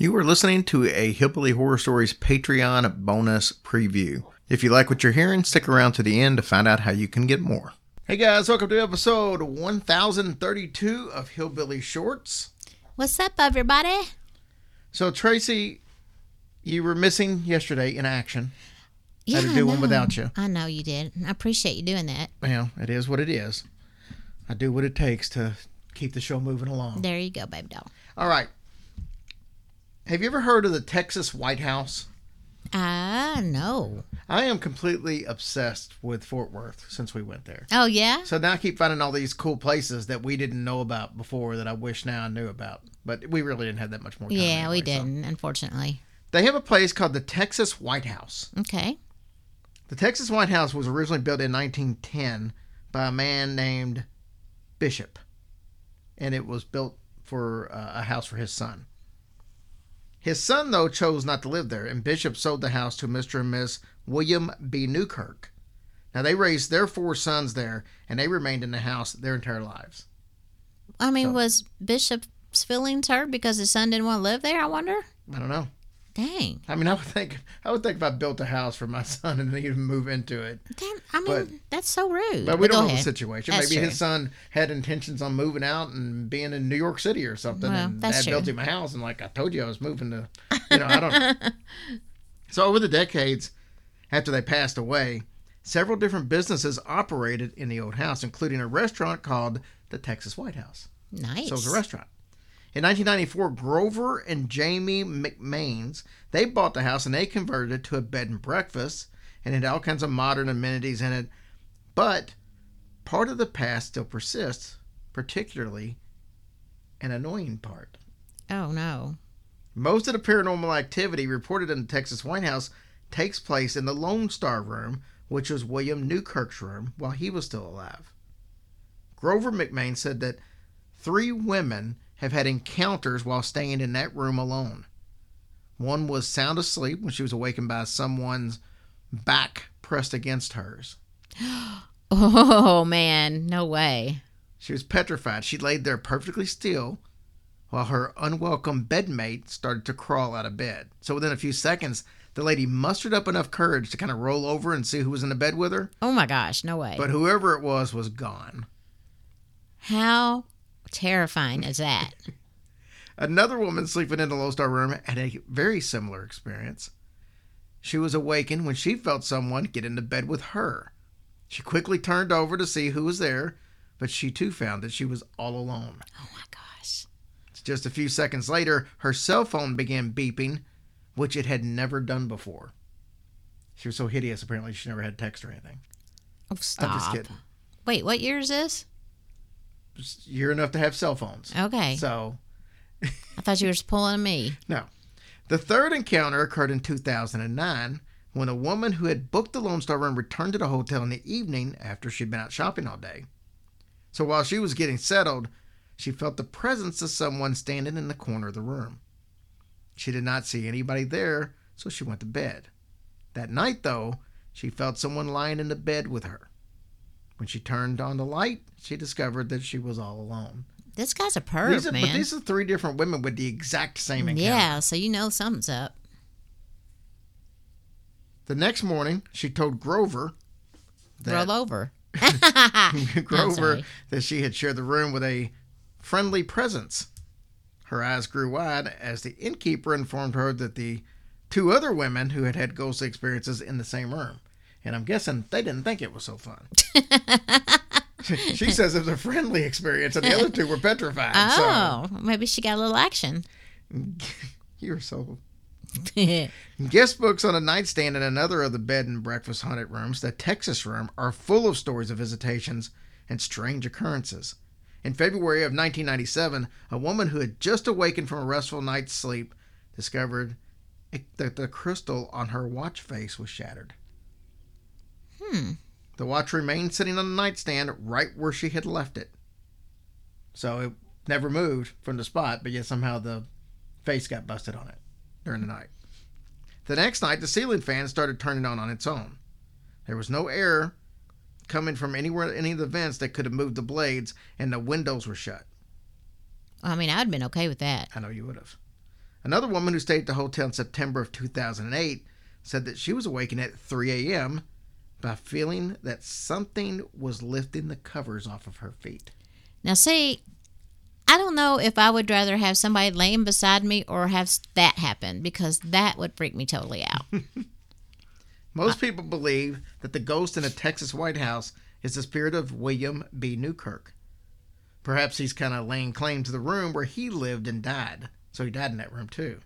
You are listening to a Hillbilly Horror Stories Patreon bonus preview. If you like what you're hearing, stick around to the end to find out how you can get more. Hey guys, welcome to episode 1032 of Hillbilly Shorts. What's up, everybody? So, Tracy, you were missing yesterday in action. Yeah, Had to I do one without you. I know you did. I appreciate you doing that. Well, it is what it is. I do what it takes to keep the show moving along. There you go, baby doll. All right. Have you ever heard of the Texas White House? Ah, no. I am completely obsessed with Fort Worth since we went there. Oh, yeah? So now I keep finding all these cool places that we didn't know about before that I wish now I knew about. But we really didn't have that much more time. Yeah, we anyway, so. didn't, unfortunately. They have a place called the Texas White House. Okay. The Texas White House was originally built in 1910 by a man named Bishop, and it was built for uh, a house for his son. His son, though, chose not to live there, and Bishop sold the house to Mr. and Miss William B. Newkirk. Now, they raised their four sons there, and they remained in the house their entire lives. I mean, So- was Bishop's feelings hurt because his son didn't want to live there? I wonder. I don't know. Dang. I mean, I would think, I would think if I built a house for my son and then he'd move into it, Damn, I mean, But- that's so rude. But we go don't know the situation. That's Maybe true. his son had intentions on moving out and being in New York City or something, Well, and that's dad true. built him a house and like I told you I was moving to, you know, I don't. so over the decades, after they passed away, several different businesses operated in the old house, including a restaurant called the Texas White House. Nice. So it was a restaurant. In 1994, Grover and Jamie McMains they bought the house and they converted it to a bed and breakfast, and it had all kinds of modern amenities in it. But part of the past still persists, particularly an annoying part. Oh, no. Most of the paranormal activity reported in the Texas White House takes place in the Lone Star room, which was William Newkirk's room while he was still alive. Grover McMain said that three women have had encounters while staying in that room alone. One was sound asleep when she was awakened by someone's back pressed against hers. Oh, man. No way. She was petrified. She laid there perfectly still while her unwelcome bedmate started to crawl out of bed. So within a few seconds, the lady mustered up enough courage to kind of roll over and see who was in the bed with her. Oh, my gosh. No way. But whoever it was was gone. How terrifying is that? Another woman sleeping in the Lone Star room had a very similar experience. She was awakened when she felt someone get into bed with her. She quickly turned over to see who was there, but she too found that she was all alone. Oh, my gosh. Just a few seconds later, her cell phone began beeping, which it had never done before. She was so hideous, apparently, she never had text or anything. Oh, stop. I'm just kidding. Wait, what year is this? You're enough to have cell phones. Okay. So, I thought you were just pulling me. no. The third encounter occurred in 2009 when a woman who had booked the Lone Star room returned to the hotel in the evening after she'd been out shopping all day. So, while she was getting settled, she felt the presence of someone standing in the corner of the room. She did not see anybody there, so she went to bed. That night, though, she felt someone lying in the bed with her. When she turned on the light, she discovered that she was all alone. This guy's a perv, These are, man. But these are three different women with the exact same encounter. yeah, so you know something's up. The next morning, she told Grover that Roll over. Grover that she had shared the room with a friendly presence. Her eyes grew wide as the innkeeper informed her that the two other women who had had ghost experiences in the same room. And I'm guessing they didn't think it was so fun. she says it was a friendly experience, and the other two were petrified. Oh, maybe she got a little action. You're so Guest books on a nightstand in another of the bed and breakfast haunted rooms, the Texas room, are full of stories of visitations and strange occurrences. In February of 1997, a woman who had just awakened from a restful night's sleep discovered that the crystal on her watch face was shattered. Hmm. The watch remained sitting on the nightstand right where she had left it. So it never moved from the spot, but yet somehow the face got busted on it during the night. The next night, the ceiling fan started turning on on its own. There was no air coming from anywhere, any of the vents that could have moved the blades, and the windows were shut. I mean, I'd been okay with that. I know you would have. Another woman who stayed at the hotel in September of 2008 said that she was awakened at 3 a.m. by feeling that something was lifting the covers off of her feet. Now, see, I don't know if I would rather have somebody laying beside me or have that happen because that would freak me totally out. Most people believe that the ghost in a Texas White House is the spirit of William B. Newkirk. Perhaps he's kind of laying claim to the room where he lived and died, so he died in that room too.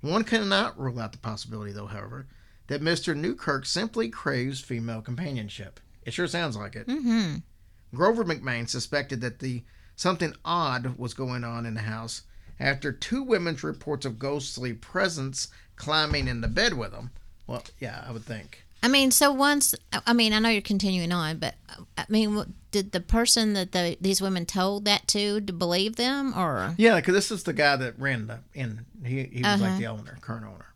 One cannot rule out the possibility, though, however, that Mr. Newkirk simply craves female companionship. It sure sounds like it. mm-hmm. Grover McMahon suspected that the something odd was going on in the house after two women's reports of ghostly presence climbing in the bed with them. Well, yeah, I would think. I mean, so once, I mean, I know you're continuing on, but I mean, did the person that the, these women told that to to believe them or? Yeah, because this is the guy that ran the inn. He he was Uh-huh. like the owner, current owner.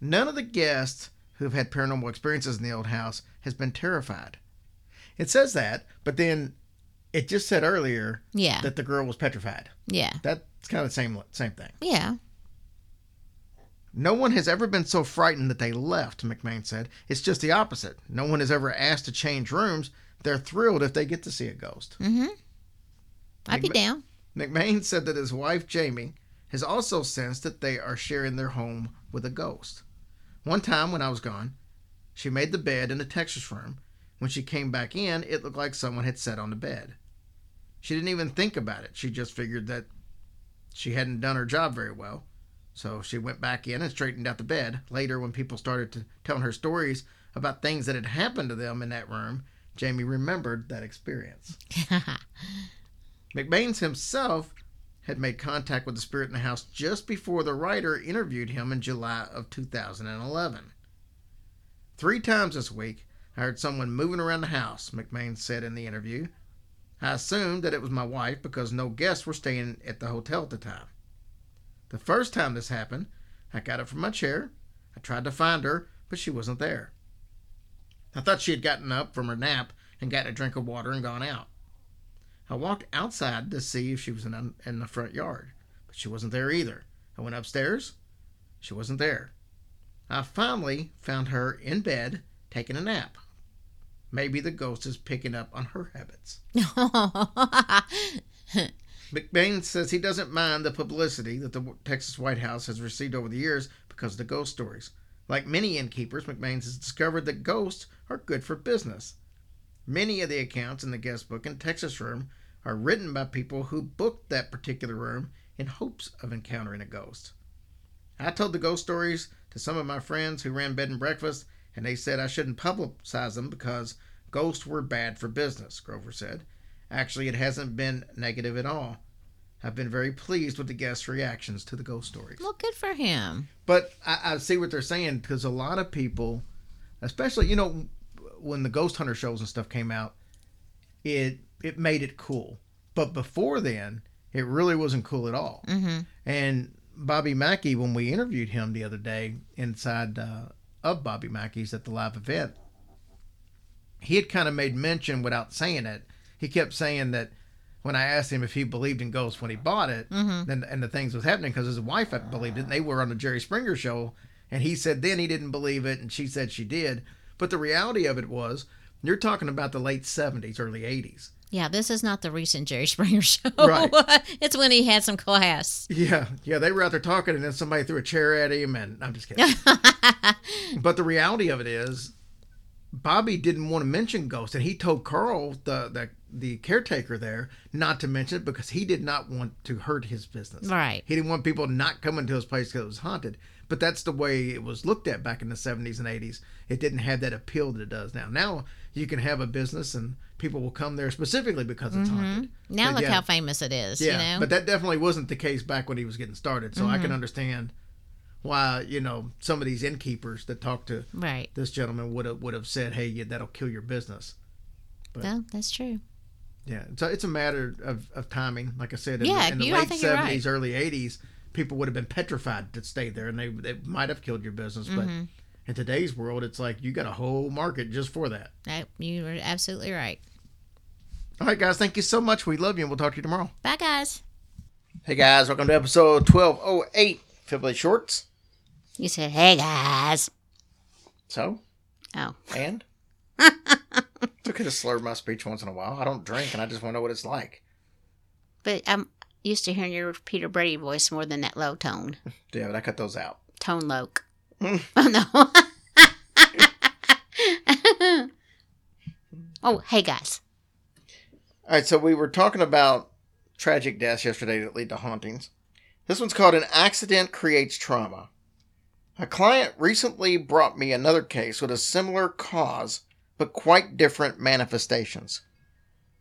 None of the guests who've had paranormal experiences in the old house has been terrified. It says that, but then it just said earlier Yeah, that the girl was petrified. yeah, That's kind of the same same thing. yeah. No one has ever been so frightened that they left, McMahon said. It's just the opposite. No one has ever asked to change rooms. They're thrilled if they get to see a ghost. Mm-hmm. I'd be down. McMahon said that his wife, Jamie, has also sensed that they are sharing their home with a ghost. One time when I was gone, she made the bed in the Texas room. When she came back in, it looked like someone had sat on the bed. She didn't even think about it. She just figured that she hadn't done her job very well. So she went back in and straightened out the bed. Later, when people started to telling her stories about things that had happened to them in that room, Jamie remembered that experience. McBaines himself had made contact with the spirit in the house just before the writer interviewed him in July of 2011. Three times this week, I heard someone moving around the house, McMahon said in the interview. I assumed that it was my wife because no guests were staying at the hotel at the time. The first time this happened, I got up from my chair. I tried to find her, but she wasn't there. I thought she had gotten up from her nap and gotten a drink of water and gone out. I walked outside to see if she was in, in the front yard, but she wasn't there either. I went upstairs. She wasn't there. I finally found her in bed taking a nap. Maybe the ghost is picking up on her habits. McBain says he doesn't mind the publicity that the Texas White House has received over the years because of the ghost stories. Like many innkeepers, McBain has discovered that ghosts are good for business. Many of the accounts in the guest book and Texas room are written by people who booked that particular room in hopes of encountering a ghost. I told the ghost stories to some of my friends who ran bed and breakfast, and they said I shouldn't publicize them because ghosts were bad for business, Grover said. Actually, it hasn't been negative at all. I've been very pleased with the guests' reactions to the ghost stories. well, good for him. But I, I see what they're saying because a lot of people, especially you know, when the ghost hunter shows and stuff came out, it it made it cool. But before then, it really wasn't cool at all. Mm-hmm. And Bobby Mackey, when we interviewed him the other day inside uh, of Bobby Mackey's at the live event, he had kind of made mention without saying it. He kept saying that when I asked him if he believed in ghosts when he bought it, Mhm. and, and the things was happening because his wife had believed it, and they were on the Jerry Springer show, and he said then he didn't believe it, and she said she did. But the reality of it was, you're talking about the late '70s, early '80s. Yeah, this is not the recent Jerry Springer show. Right. it's when he had some class. Yeah, yeah, they were out there talking, and then somebody threw a chair at him, and I'm just kidding. but the reality of it is, Bobby didn't want to mention ghosts, and he told Carl, the the the caretaker there, not to mention it because he did not want to hurt his business. Right. He didn't want people not coming to his place because it was haunted. But that's the way it was looked at back in the 70s and 80s. It didn't have that appeal that it does now. Now you can have a business and people will come there specifically because it's mm-hmm. haunted. Now But look yeah. how famous it is. Yeah, you know. but that definitely wasn't the case back when he was getting started. So I can mm-hmm. understand why you know some of these innkeepers that talked to right. this gentleman would have would have said, "Hey, yeah, that'll kill your business." No, that's true. Yeah, so it's a matter of, of timing. Like I said, in Yeah, the, in the you, late seventies, right. seventies, early eighties, people would have been petrified to stay there, and they they might have killed your business. But Mm-hmm. in today's world, it's like you got a whole market just for that. That, you are absolutely right. All right, guys, thank you so much. We love you, and we'll talk to you tomorrow. Bye, guys. Hey guys, welcome to episode 1208 Fibly Shorts. You said, "Hey guys." So, Oh, and? it's okay to slur my speech once in a while. I don't drink and I just want to know what it's like. but I'm used to hearing your Peter Brady voice more than that low tone, Yeah, but I cut those out. tone loke. Mm. oh no. oh, hey guys. All right, so we were talking about tragic deaths yesterday that lead to hauntings. This one's called An Accident Creates Trauma. A client recently brought me another case with a similar cause, but quite different manifestations.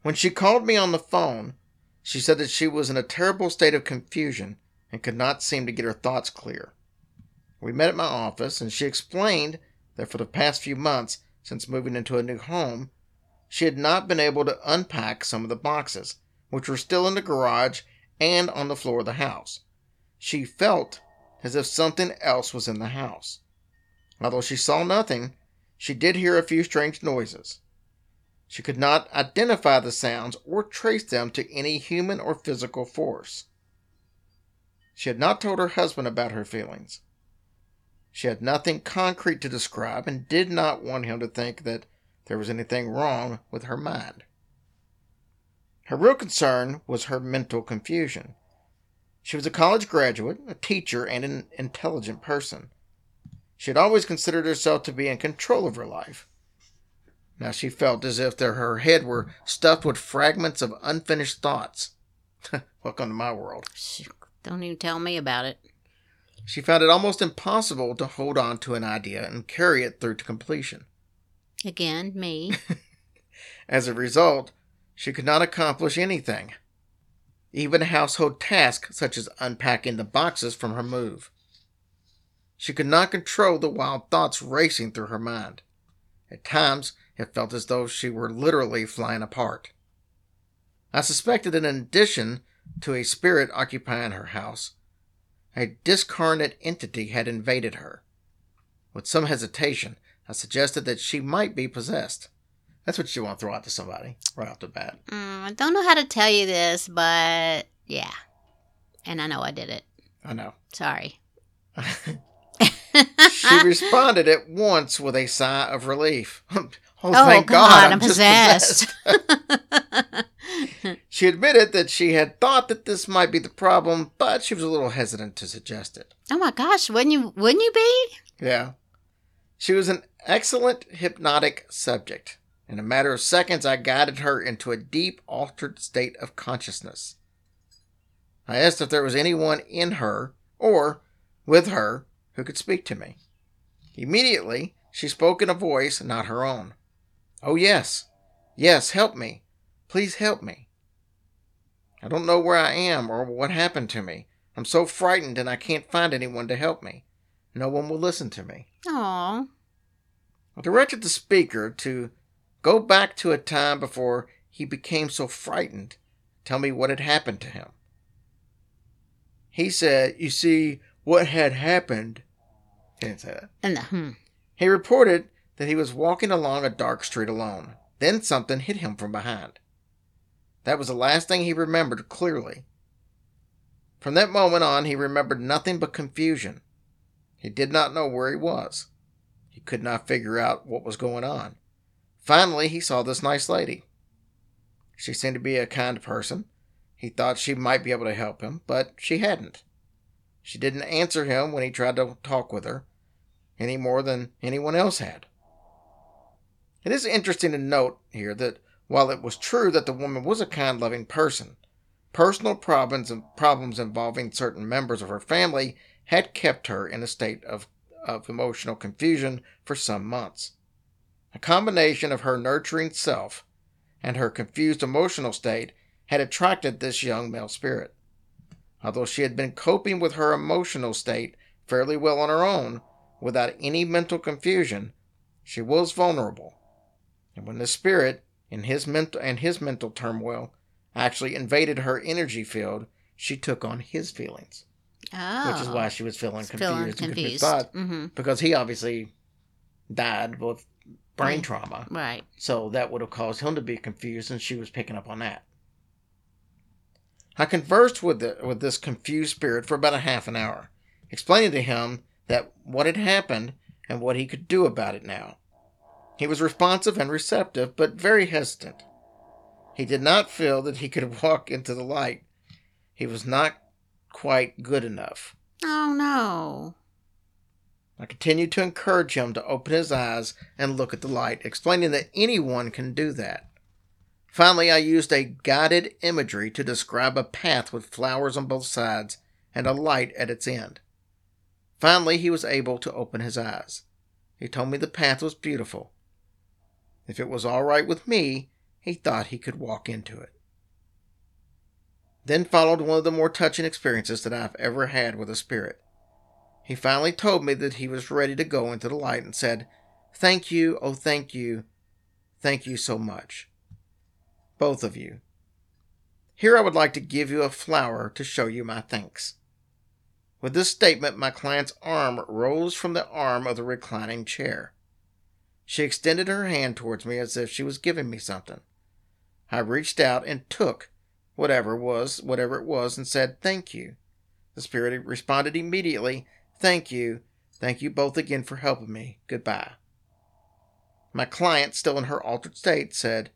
When she called me on the phone, she said that she was in a terrible state of confusion and could not seem to get her thoughts clear. We met at my office, and she explained that for the past few months, since moving into a new home, she had not been able to unpack some of the boxes, which were still in the garage and on the floor of the house. She felt as if something else was in the house. Although she saw nothing, she did hear a few strange noises. She could not identify the sounds or trace them to any human or physical force. She had not told her husband about her feelings. She had nothing concrete to describe and did not want him to think that there was anything wrong with her mind. Her real concern was her mental confusion. She was a college graduate, a teacher, and an intelligent person. She had always considered herself to be in control of her life. Now she felt as if her head were stuffed with fragments of unfinished thoughts. Welcome to my world. Don't even tell me about it. She found it almost impossible to hold on to an idea and carry it through to completion. Again, me. As a result, she could not accomplish anything, even a household tasks such as unpacking the boxes from her move. She could not control the wild thoughts racing through her mind. At times, it felt as though she were literally flying apart. I suspected in addition to a spirit occupying her house, a discarnate entity had invaded her. With some hesitation, I suggested that she might be possessed. That's what you want to throw out to somebody right off the bat. Mm, I don't know how to tell you this, but yeah. And I know I did it. I know. Sorry. She responded at once with a sigh of relief. oh, oh, thank God, God, I'm just possessed. She admitted that she had thought that this might be the problem, but she was a little hesitant to suggest it. oh my gosh, wouldn't you wouldn't you be? Yeah. She was an excellent hypnotic subject. In a matter of seconds, I guided her into a deep, altered state of consciousness. I asked if there was anyone in her, or with her, who could speak to me. Immediately, she spoke in a voice not her own. Oh, yes. Yes, help me. Please help me. I don't know where I am or what happened to me. I'm so frightened and I can't find anyone to help me. No one will listen to me. Aw. I directed the speaker to go back to a time before he became so frightened. Tell me what had happened to him. He said, You see, what had happened. He didn't say that. And the, hmm. He reported that he was walking along a dark street alone. Then something hit him from behind. That was the last thing he remembered clearly. From that moment on, he remembered nothing but confusion. He did not know where he was. He could not figure out what was going on. Finally, he saw this nice lady. She seemed to be a kind person. He thought she might be able to help him, but she hadn't. She didn't answer him when he tried to talk with her, any more than anyone else had. It is interesting to note here that while it was true that the woman was a kind, loving person, personal problems and problems involving certain members of her family had kept her in a state of, of emotional confusion for some months. A combination of her nurturing self and her confused emotional state had attracted this young male spirit. Although she had been coping with her emotional state fairly well on her own, without any mental confusion, she was vulnerable. And when the spirit, in his mental and his mental turmoil, actually invaded her energy field, she took on his feelings, Oh. which is why she was feeling confused, feeling and confused. confused. Thought, hmm because he obviously died with brain trauma, Right. so that would have caused him to be confused, and she was picking up on that. I conversed with, the, with this confused spirit for about a half an hour, explaining to him that what had happened and what he could do about it now. He was responsive and receptive, but very hesitant. He did not feel that he could walk into the light. He was not quite good enough. Oh no. I continued to encourage him to open his eyes and look at the light, explaining that anyone can do that. Finally, I used a guided imagery to describe a path with flowers on both sides and a light at its end. Finally, he was able to open his eyes. He told me the path was beautiful. If it was all right with me, he thought he could walk into it. Then followed one of the more touching experiences that I've ever had with a spirit. He finally told me that he was ready to go into the light and said, Thank you, oh, thank you, thank you so much. Both of you. Here I would like to give you a flower to show you my thanks. With this statement, my client's arm rose from the arm of the reclining chair. She extended her hand towards me as if she was giving me something. I reached out and took whatever was whatever it was and said thank you. The spirit responded immediately Thank you. Thank you both again for helping me. Goodbye. My client, still in her altered state, said,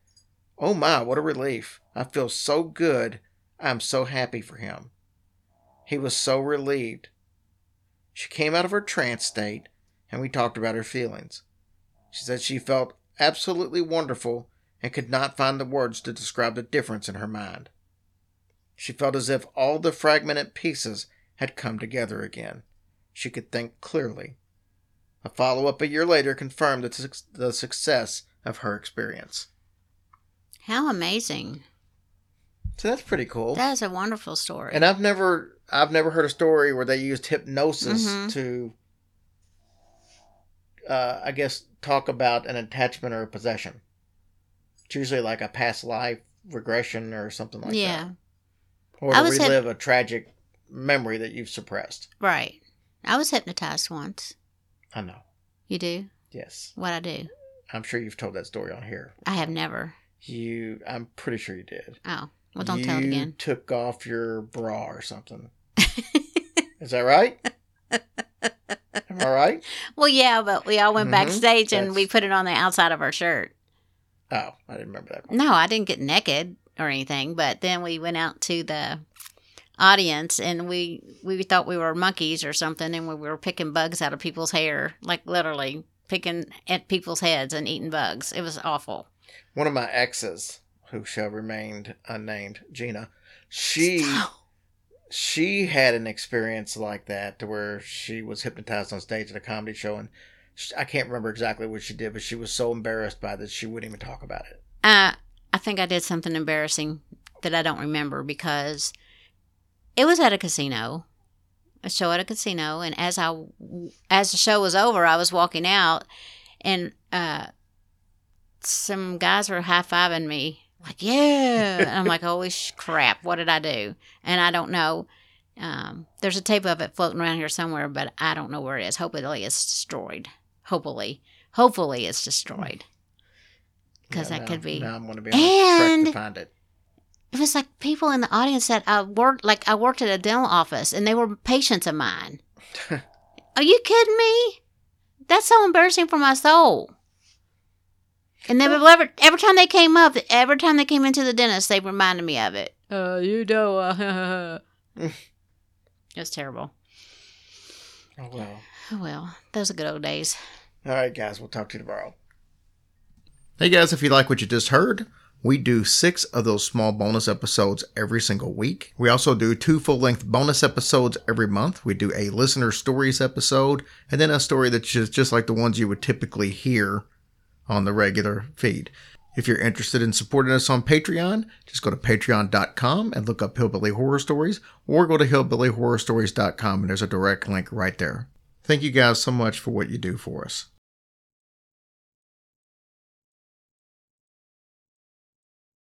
Oh my, what a relief. I feel so good. I am so happy for him. He was so relieved. She came out of her trance state and we talked about her feelings. She said she felt absolutely wonderful and could not find the words to describe the difference in her mind. She felt as if all the fragmented pieces had come together again she could think clearly. A follow up a year later confirmed the, the success of her experience. How amazing. So that's pretty cool. That is a wonderful story. And I've never I've never heard a story where they used hypnosis mm-hmm. to uh, I guess talk about an attachment or a possession. It's usually like a past life regression or something like that. yeah. that. Or to relive a tragic memory that you've suppressed. Right. I was hypnotized once. I know. You do? Yes. What I do? I'm sure you've told that story on here. I have never. You, I'm pretty sure you did. Oh, well, don't you tell it again. took off your bra or something. Is that right? Am I right? Well, yeah, but we all went mm-hmm. backstage and That's... we put it on the outside of our shirt. Oh, I didn't remember that. Part. No, I didn't get naked or anything, but then we went out to the audience and we we thought we were monkeys or something and we were picking bugs out of people's hair like literally picking at people's heads and eating bugs. It was awful. One of my exes who shall remain unnamed gina she Stop. she had an experience like that to where she was hypnotized on stage at a comedy show and she, i can't remember exactly what she did but she was so embarrassed by this she wouldn't even talk about it. Uh, i think i did something embarrassing that i don't remember because it was at a casino, a show at a casino, and as I as the show was over, I was walking out, and uh, some guys were high fiving me, like yeah, and I'm like, holy crap, what did I do? And I don't know. Um, there's a tape of it floating around here somewhere, but I don't know where it is. Hopefully, it's destroyed. Hopefully, hopefully, it's destroyed because yeah, that could be. Now I'm going to be on and, to find it it was like people in the audience that I worked like I worked at a dental office and they were patients of mine. Are you kidding me? That's so embarrassing for my soul. And then every, every time they came up, every time they came into the dentist, they reminded me of it. Uh, you know, uh, it was terrible. Oh well. Oh well, those are good old days. All right, guys, we'll talk to you tomorrow. Hey guys, if you like what you just heard we do six of those small bonus episodes every single week. We also do two full length bonus episodes every month. We do a listener stories episode and then a story that's just, just like the ones you would typically hear on the regular feed. If you're interested in supporting us on Patreon, just go to patreon.com and look up Hillbilly Horror Stories or go to hillbillyhorrorstories.com and there's a direct link right there. Thank you guys so much for what you do for us.